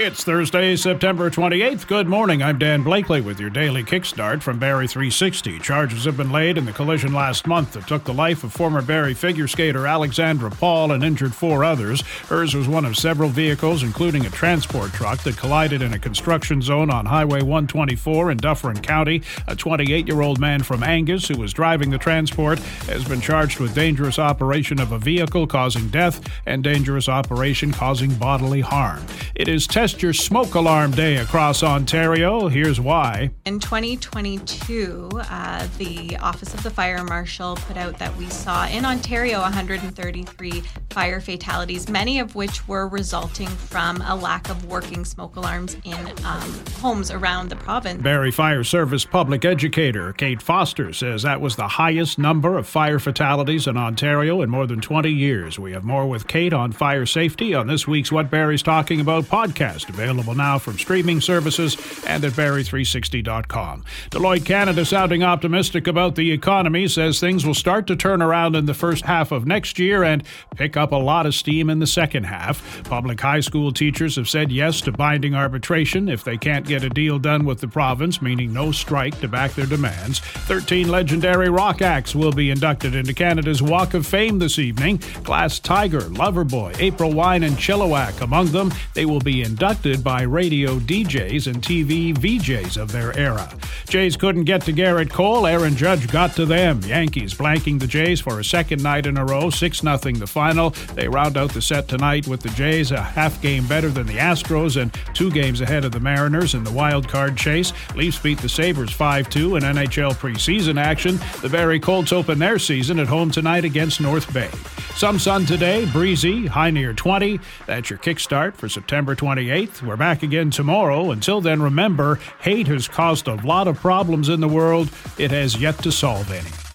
It's Thursday, September 28th. Good morning. I'm Dan Blakely with your daily kickstart from Barrie 360. Charges have been laid in the collision last month that took the life of former Barrie figure skater Alexandra Paul and injured four others. Hers was one of several vehicles, including a transport truck, that collided in a construction zone on Highway 124 in Dufferin County. A 28 year old man from Angus, who was driving the transport, has been charged with dangerous operation of a vehicle causing death and dangerous operation causing bodily harm. It is tested Your Smoke Alarm Day across Ontario. Here's why. In 2022, uh, the Office of the Fire Marshal put out that we saw in Ontario 133 fire fatalities, many of which were resulting from a lack of working smoke alarms in um, homes around the province. Barrie Fire Service public educator Kate Foster says that was the highest number of fire fatalities in Ontario in more than 20 years. We have more with Kate on fire safety on this week's What Barrie's Talking About podcast available now from streaming services and at barrie360.com. Deloitte Canada sounding optimistic about the economy says things will start to turn around in the first half of next year and pick up a lot of steam in the second half. Public high school teachers have said yes to binding arbitration if they can't get a deal done with the province, meaning no strike to back their demands. 13 legendary rock acts will be inducted into Canada's Walk of Fame this evening. Glass Tiger, Loverboy, April Wine, and Chilliwack among them. They will be inducted by radio DJs and TV VJs of their era. Jays couldn't get to Gerrit Cole. Aaron Judge got to them. Yankees blanking the Jays for a second night in a row, 6 0 the final. They round out the set tonight with the Jays a half game better than the Astros and two games ahead of the Mariners in the wild card chase. Leafs beat the Sabres 5 2 in NHL preseason action. The Barrie Colts open their season at home tonight against North Bay. Some sun today, breezy, high near 20. That's your kickstart for September 28th. We're back again tomorrow. Until then, remember, hate has caused a lot of problems in the world. It has yet to solve any.